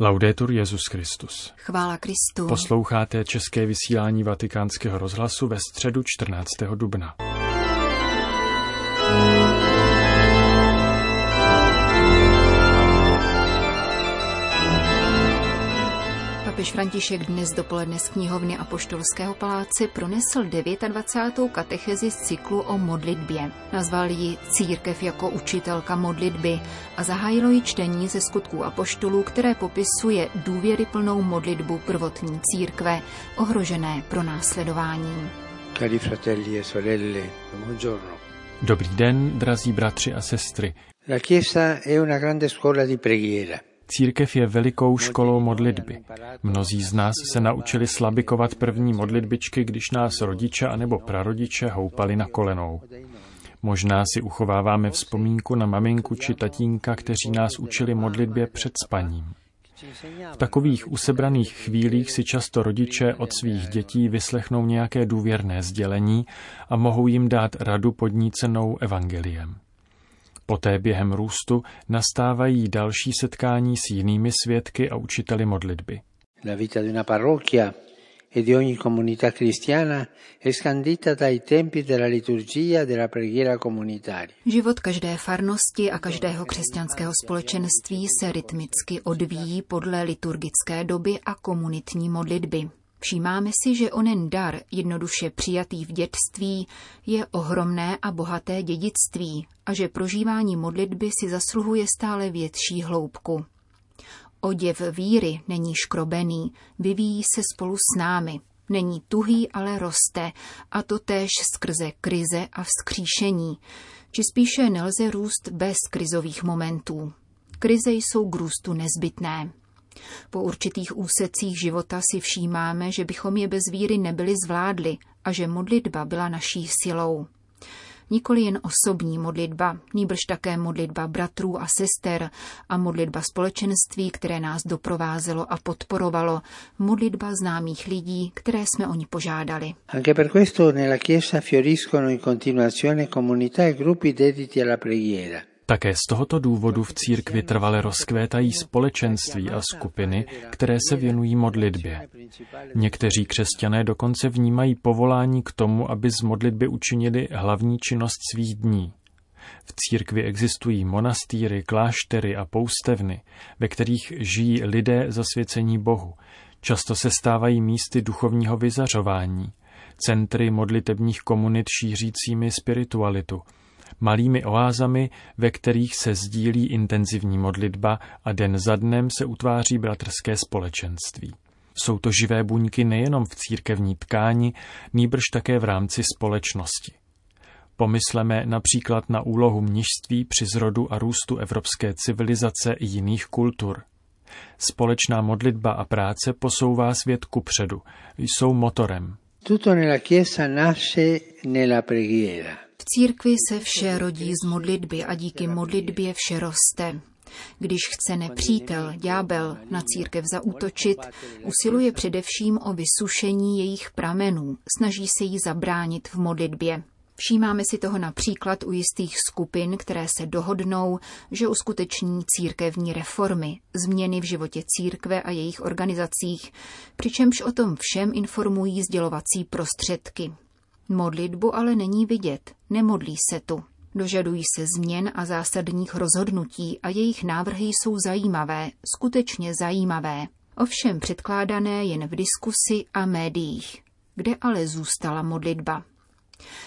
Laudetur Jezus Christus. Chvála Kristu. Posloucháte české vysílání Vatikánského rozhlasu ve středu 14. dubna. Papež František dnes dopoledne z knihovny Apoštolského paláce pronesl 29. katechezi z cyklu o modlitbě. Nazval ji Církev jako učitelka modlitby a zahájilo ji čtení ze skutků apoštolů, které popisuje důvěryplnou modlitbu prvotní církve, ohrožené pro následováním. Cari fratelli e sorelle, buongiorno. Dobrý den, drazí bratři a sestry. La Chiesa è una grande scuola di preghiera. Církev je velikou školou modlitby. Mnozí z nás se naučili slabikovat první modlitbičky, když nás rodiče anebo prarodiče houpali na kolenou. Možná si uchováváme vzpomínku na maminku či tatínka, kteří nás učili modlitbě před spaním. V takových usebraných chvílích si často rodiče od svých dětí vyslechnou nějaké důvěrné sdělení a mohou jim dát radu podnícenou evangeliem. Poté během růstu nastávají další setkání s jinými svědky a učiteli modlitby. La vita di una parrocchia e di ogni comunità cristiana è scandita dai tempi della liturgia e della preghiera comunitaria. Život každé farnosti a každého křesťanského společenství se rytmicky odvíjí podle liturgické doby a komunitní modlitby. Všímáme si, že onen dar, jednoduše přijatý v dětství, je ohromné a bohaté dědictví a že prožívání modlitby si zasluhuje stále větší hloubku. Oděv víry není škrobený, vyvíjí se spolu s námi. Není tuhý, ale roste, a to též skrze krize a vzkříšení, či spíše nelze růst bez krizových momentů. Krize jsou k růstu nezbytné. Po určitých úsecích života si všímáme, že bychom je bez víry nebyli zvládli a že modlitba byla naší silou. Nikoli jen osobní modlitba, nýbrž také modlitba bratrů a sester a modlitba společenství, které nás doprovázelo a podporovalo, modlitba známých lidí, které jsme o ní požádali. Anche per questo nella Chiesa fioriscono in continuazione comunità e gruppi dediti alla preghiera. Také z tohoto důvodu v církvi trvale rozkvétají společenství a skupiny, které se věnují modlitbě. Někteří křesťané dokonce vnímají povolání k tomu, aby z modlitby učinili hlavní činnost svých dní. V církvi existují monastýry, kláštery a poustevny, ve kterých žijí lidé zasvěcení Bohu. Často se stávají místy duchovního vyzařování, centry modlitebních komunit šířícími spiritualitu – malými oázami, ve kterých se sdílí intenzivní modlitba a den za dnem se utváří bratrské společenství. Jsou to živé buňky nejenom v církevní tkáni, nýbrž také v rámci společnosti. Pomysleme například na úlohu mnižství při zrodu a růstu evropské civilizace i jiných kultur. Společná modlitba a práce posouvá svět kupředu, jsou motorem. Tutto nella Chiesa nasce nella preghiera. V církvi se vše rodí z modlitby a díky modlitbě vše roste. Když chce nepřítel, ďábel, na církev zaútočit, usiluje především o vysušení jejich pramenů, snaží se jí zabránit v modlitbě. Všímáme si toho například u jistých skupin, které se dohodnou, že uskuteční církevní reformy, změny v životě církve a jejich organizacích, přičemž o tom všem informují sdělovací prostředky. Modlitbu ale není vidět, nemodlí se tu. Dožadují se změn a zásadních rozhodnutí a jejich návrhy jsou zajímavé, skutečně zajímavé. Ovšem předkládané jen v diskusi a médiích. Kde ale zůstala modlitba?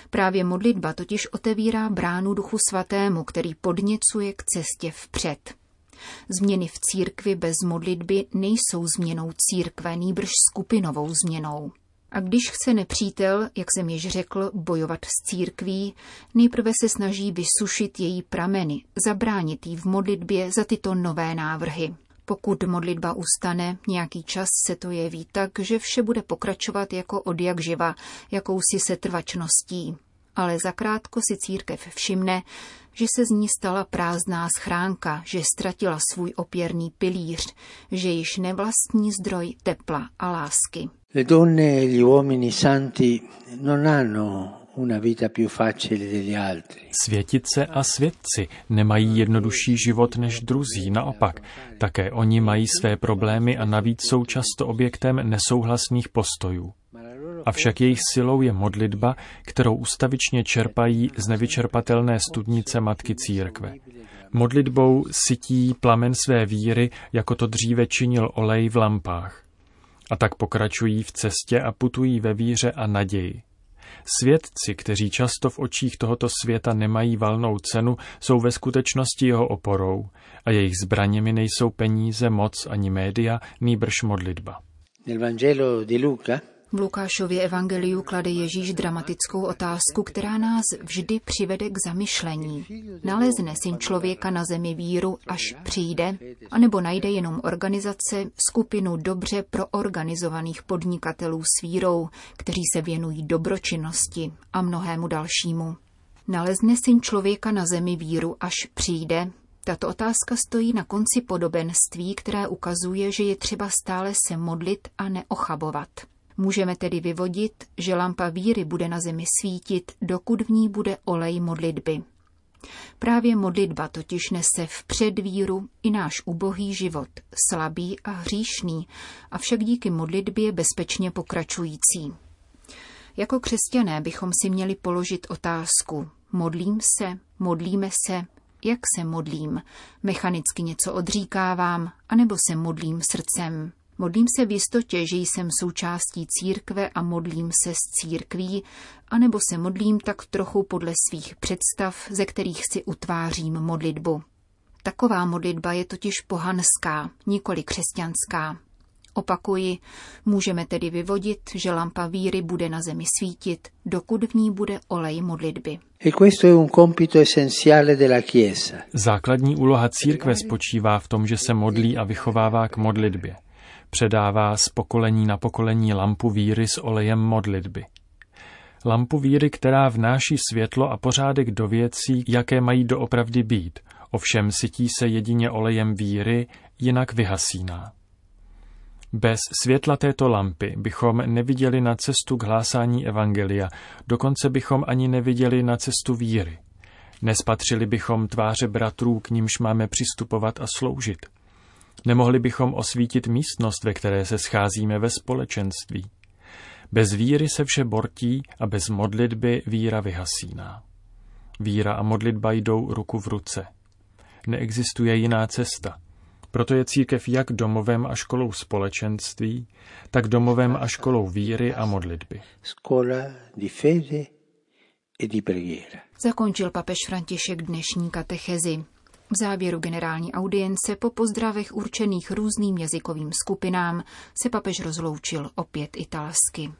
Právě modlitba totiž otevírá bránu Duchu Svatému, který podněcuje k cestě vpřed. Změny v církvi bez modlitby nejsou změnou církve, nýbrž skupinovou změnou. A když chce nepřítel, jak jsem již řekl, bojovat s církví, nejprve se snaží vysušit její prameny, zabránit jí v modlitbě za tyto nové návrhy. Pokud modlitba ustane, nějaký čas se to jeví tak, že vše bude pokračovat jako od jak živa, jakousi setrvačností. Ale zakrátko si církev všimne, že se z ní stala prázdná schránka, že ztratila svůj opěrný pilíř, že již nevlastní zdroj tepla a lásky. Le donne e gli uomini santi non hanno una vita più facile degli altri. Světice a svědci nemají jednodušší život než druzí, naopak. Také oni mají své problémy a navíc jsou často objektem nesouhlasných postojů. Avšak jejich silou je modlitba, kterou ustavičně čerpají z nevyčerpatelné studnice Matky Církve. Modlitbou sytí plamen své víry, jako to dříve činil olej v lampách. A tak pokračují v cestě a putují ve víře a naději. Svědci, kteří často v očích tohoto světa nemají valnou cenu, jsou ve skutečnosti jeho oporou a jejich zbraněmi nejsou peníze, moc ani média, nýbrž modlitba. Nel Vangelo di Luca v Lukášově evangeliu klade Ježíš dramatickou otázku, která nás vždy přivede k zamyšlení. Nalezne syn člověka na zemi víru, až přijde, anebo najde jenom organizace, skupinu dobře proorganizovaných podnikatelů s vírou, kteří se věnují dobročinnosti a mnohému dalšímu. Nalezne syn člověka na zemi víru, až přijde, tato otázka stojí na konci podobenství, které ukazuje, že je třeba stále se modlit a neochabovat. Můžeme tedy vyvodit, že lampa víry bude na zemi svítit, dokud v ní bude olej modlitby. Právě modlitba totiž nese v předvíru i náš ubohý život, slabý a hříšný, avšak díky modlitbě bezpečně pokračující. Jako křesťané bychom si měli položit otázku, modlím se, modlíme se, jak se modlím, mechanicky něco odříkávám, anebo se modlím srdcem. Modlím se v jistotě, že jsem součástí církve a modlím se s církví, anebo se modlím tak trochu podle svých představ, ze kterých si utvářím modlitbu. Taková modlitba je totiž pohanská, nikoli křesťanská. Opakuji, můžeme tedy vyvodit, že lampa víry bude na zemi svítit, dokud v ní bude olej modlitby. E questo è un compito essenziale della Chiesa. Základní úloha církve spočívá v tom, že se modlí a vychovává k modlitbě předává z pokolení na pokolení lampu víry s olejem modlitby. Lampu víry, která vnáší světlo a pořádek do věcí, jaké mají doopravdy být, ovšem sytí se jedině olejem víry, jinak vyhasíná. Bez světla této lampy bychom neviděli na cestu k hlásání Evangelia, dokonce bychom ani neviděli na cestu víry. Nespatřili bychom tváře bratrů, k nímž máme přistupovat a sloužit – Nemohli bychom osvítit místnost, ve které se scházíme ve společenství. Bez víry se vše bortí a bez modlitby víra vyhasíná. Víra a modlitba jdou ruku v ruce. Neexistuje jiná cesta. Proto je církev jak domovem a školou společenství, tak domovem a školou víry a modlitby. di fede e di preghiera. Zakončil papež František dnešní katechezi. V závěru generální audience po pozdravech určených různým jazykovým skupinám se papež rozloučil opět italsky.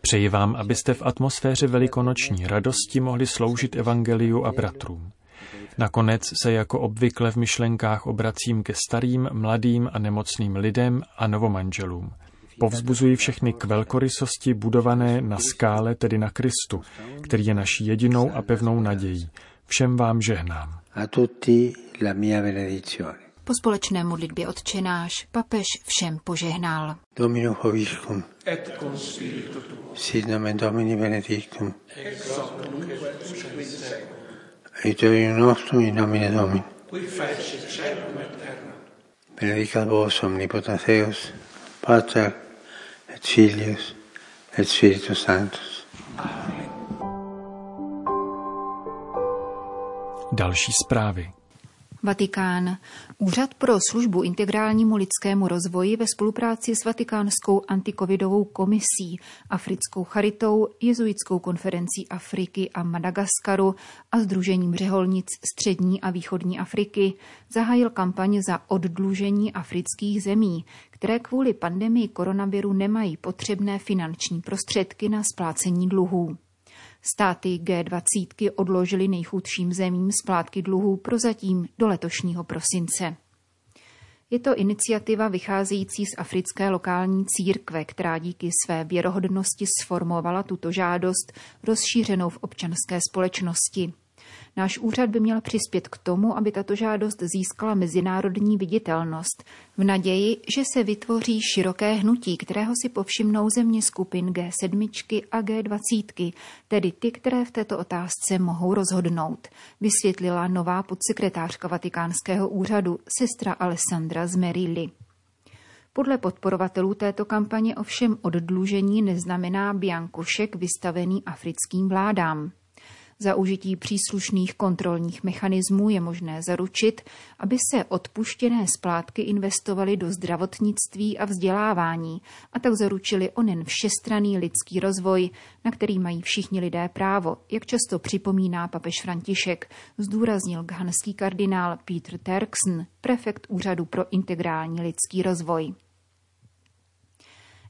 Přeji vám, abyste v atmosféře velikonoční radosti mohli sloužit evangeliu a bratrům. Nakonec se jako obvykle v myšlenkách obracím ke starým, mladým a nemocným lidem a novomanželům. Povzbuzuji všechny k velkorysosti budované na skále, tedy na Kristu, který je naší jedinou a pevnou nadějí. Všem vám žehnám. A tutti la mia benedizione. Po společné modlitbě odčenáš papež všem požehnal. Domino hoviscum. Et con spiritu Sit nomen Domini benedictum. Ex hoc nunc et usque Aiutorium nostrum in nomine Domini. Qui fecit celum et terra. Benedicat vos omnipotens Deus, Pater et Filius et Spiritus Sanctus. Další zprávy. Vatikán. Úřad pro službu integrálnímu lidskému rozvoji ve spolupráci s Vatikánskou antikovidovou komisí, Africkou charitou, Jezuitskou konferencí Afriky a Madagaskaru a Združením řeholnic střední a východní Afriky zahájil kampaň za oddlužení afrických zemí, které kvůli pandemii koronaviru nemají potřebné finanční prostředky na splácení dluhů. Státy G20 odložily nejchudším zemím splátky dluhů prozatím do letošního prosince. Je to iniciativa vycházející z africké lokální církve, která díky své věrohodnosti sformovala tuto žádost rozšířenou v občanské společnosti. Náš úřad by měl přispět k tomu, aby tato žádost získala mezinárodní viditelnost, v naději, že se vytvoří široké hnutí, kterého si povšimnou země skupin G7 a G20, tedy ty, které v této otázce mohou rozhodnout, vysvětlila nová podsekretářka Vatikánského úřadu, sestra Alessandra Zmerilli. Podle podporovatelů této kampaně ovšem oddlužení neznamená biankošek vystavený africkým vládám. Za užití příslušných kontrolních mechanismů je možné zaručit, aby se odpuštěné splátky investovaly do zdravotnictví a vzdělávání a tak zaručili onen všestranný lidský rozvoj, na který mají všichni lidé právo, jak často připomíná papež František, zdůraznil ghanský kardinál Peter Terksen, prefekt Úřadu pro integrální lidský rozvoj.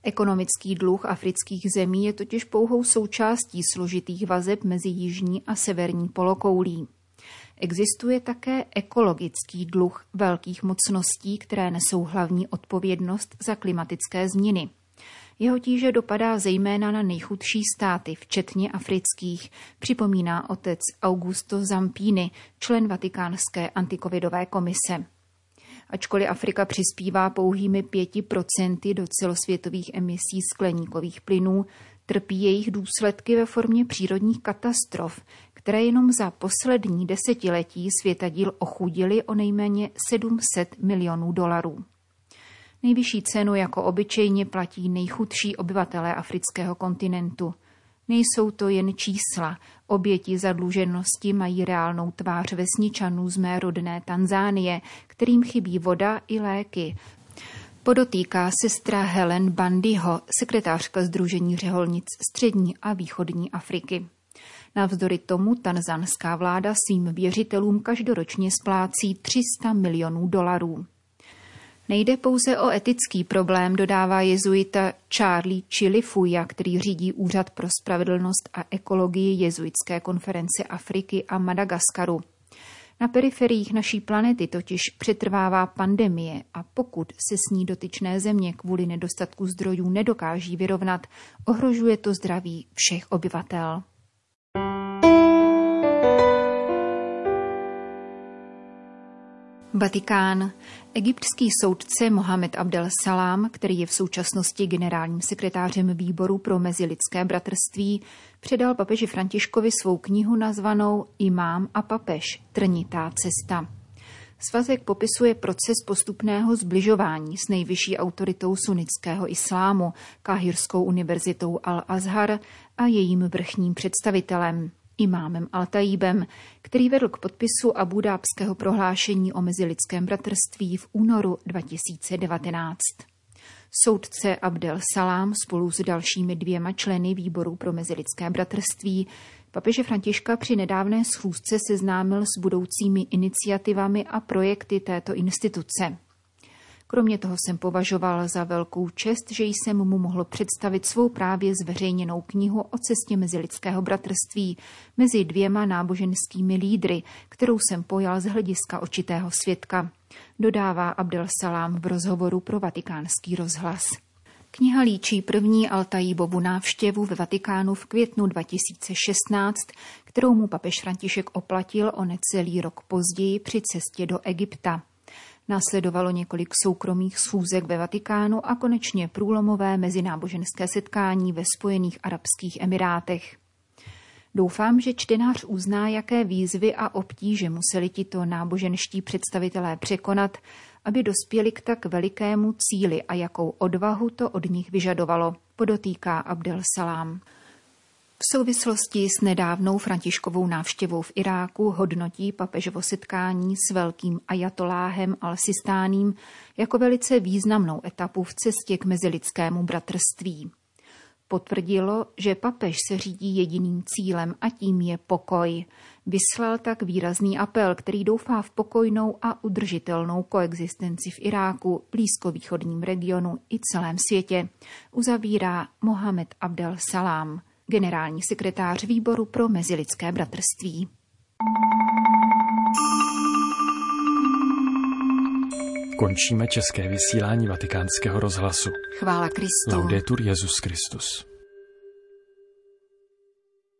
Ekonomický dluh afrických zemí je totiž pouhou součástí složitých vazeb mezi jižní a severní polokoulí. Existuje také ekologický dluh velkých mocností, které nesou hlavní odpovědnost za klimatické změny. Jeho tíže dopadá zejména na nejchudší státy, včetně afrických, připomíná otec Augusto Zampini, člen Vatikánské antikovidové komise. Ačkoliv Afrika přispívá pouhými 5% do celosvětových emisí skleníkových plynů, trpí jejich důsledky ve formě přírodních katastrof, které jenom za poslední desetiletí světa díl ochudili o nejméně 700 milionů dolarů. Nejvyšší cenu jako obyčejně platí nejchudší obyvatelé afrického kontinentu – Nejsou to jen čísla. Oběti zadluženosti mají reálnou tvář vesničanů z mé rodné Tanzánie, kterým chybí voda i léky. Podotýká sestra Helen Bandyho, sekretářka Združení řeholnic střední a východní Afriky. Navzdory tomu tanzanská vláda svým věřitelům každoročně splácí 300 milionů dolarů. Nejde pouze o etický problém, dodává jezuita Charlie Chilifuja, který řídí Úřad pro spravedlnost a ekologii jezuitské konference Afriky a Madagaskaru. Na periferiích naší planety totiž přetrvává pandemie a pokud se s ní dotyčné země kvůli nedostatku zdrojů nedokáží vyrovnat, ohrožuje to zdraví všech obyvatel. Vatikán. Egyptský soudce Mohamed Abdel Salam, který je v současnosti generálním sekretářem výboru pro mezilidské bratrství, předal papeži Františkovi svou knihu nazvanou Imám a papež – Trnitá cesta. Svazek popisuje proces postupného zbližování s nejvyšší autoritou sunnického islámu, Káhirskou univerzitou Al-Azhar a jejím vrchním představitelem, imámem Altajíbem, který vedl k podpisu abudábského prohlášení o mezilidském bratrství v únoru 2019. Soudce Abdel Salám spolu s dalšími dvěma členy výboru pro mezilidské bratrství papeže Františka při nedávné schůzce seznámil s budoucími iniciativami a projekty této instituce. Kromě toho jsem považoval za velkou čest, že jsem mu mohl představit svou právě zveřejněnou knihu o cestě mezi lidského bratrství mezi dvěma náboženskými lídry, kterou jsem pojal z hlediska očitého svědka. Dodává Abdel Salám v rozhovoru pro vatikánský rozhlas. Kniha líčí první Altajíbovu návštěvu ve Vatikánu v květnu 2016, kterou mu papež František oplatil o necelý rok později při cestě do Egypta. Následovalo několik soukromých schůzek ve Vatikánu a konečně průlomové mezináboženské setkání ve Spojených Arabských Emirátech. Doufám, že čtenář uzná, jaké výzvy a obtíže museli tito náboženští představitelé překonat, aby dospěli k tak velikému cíli a jakou odvahu to od nich vyžadovalo, podotýká Abdel Salám. V souvislosti s nedávnou Františkovou návštěvou v Iráku hodnotí papežovo setkání s velkým ajatoláhem Al-Sistáním jako velice významnou etapu v cestě k mezilidskému bratrství. Potvrdilo, že papež se řídí jediným cílem a tím je pokoj. Vyslal tak výrazný apel, který doufá v pokojnou a udržitelnou koexistenci v Iráku, blízkovýchodním regionu i celém světě, uzavírá Mohamed Abdel Salám generální sekretář výboru pro mezilidské bratrství. Končíme české vysílání vatikánského rozhlasu. Chvála Kristu. Laudetur Jezus Christus.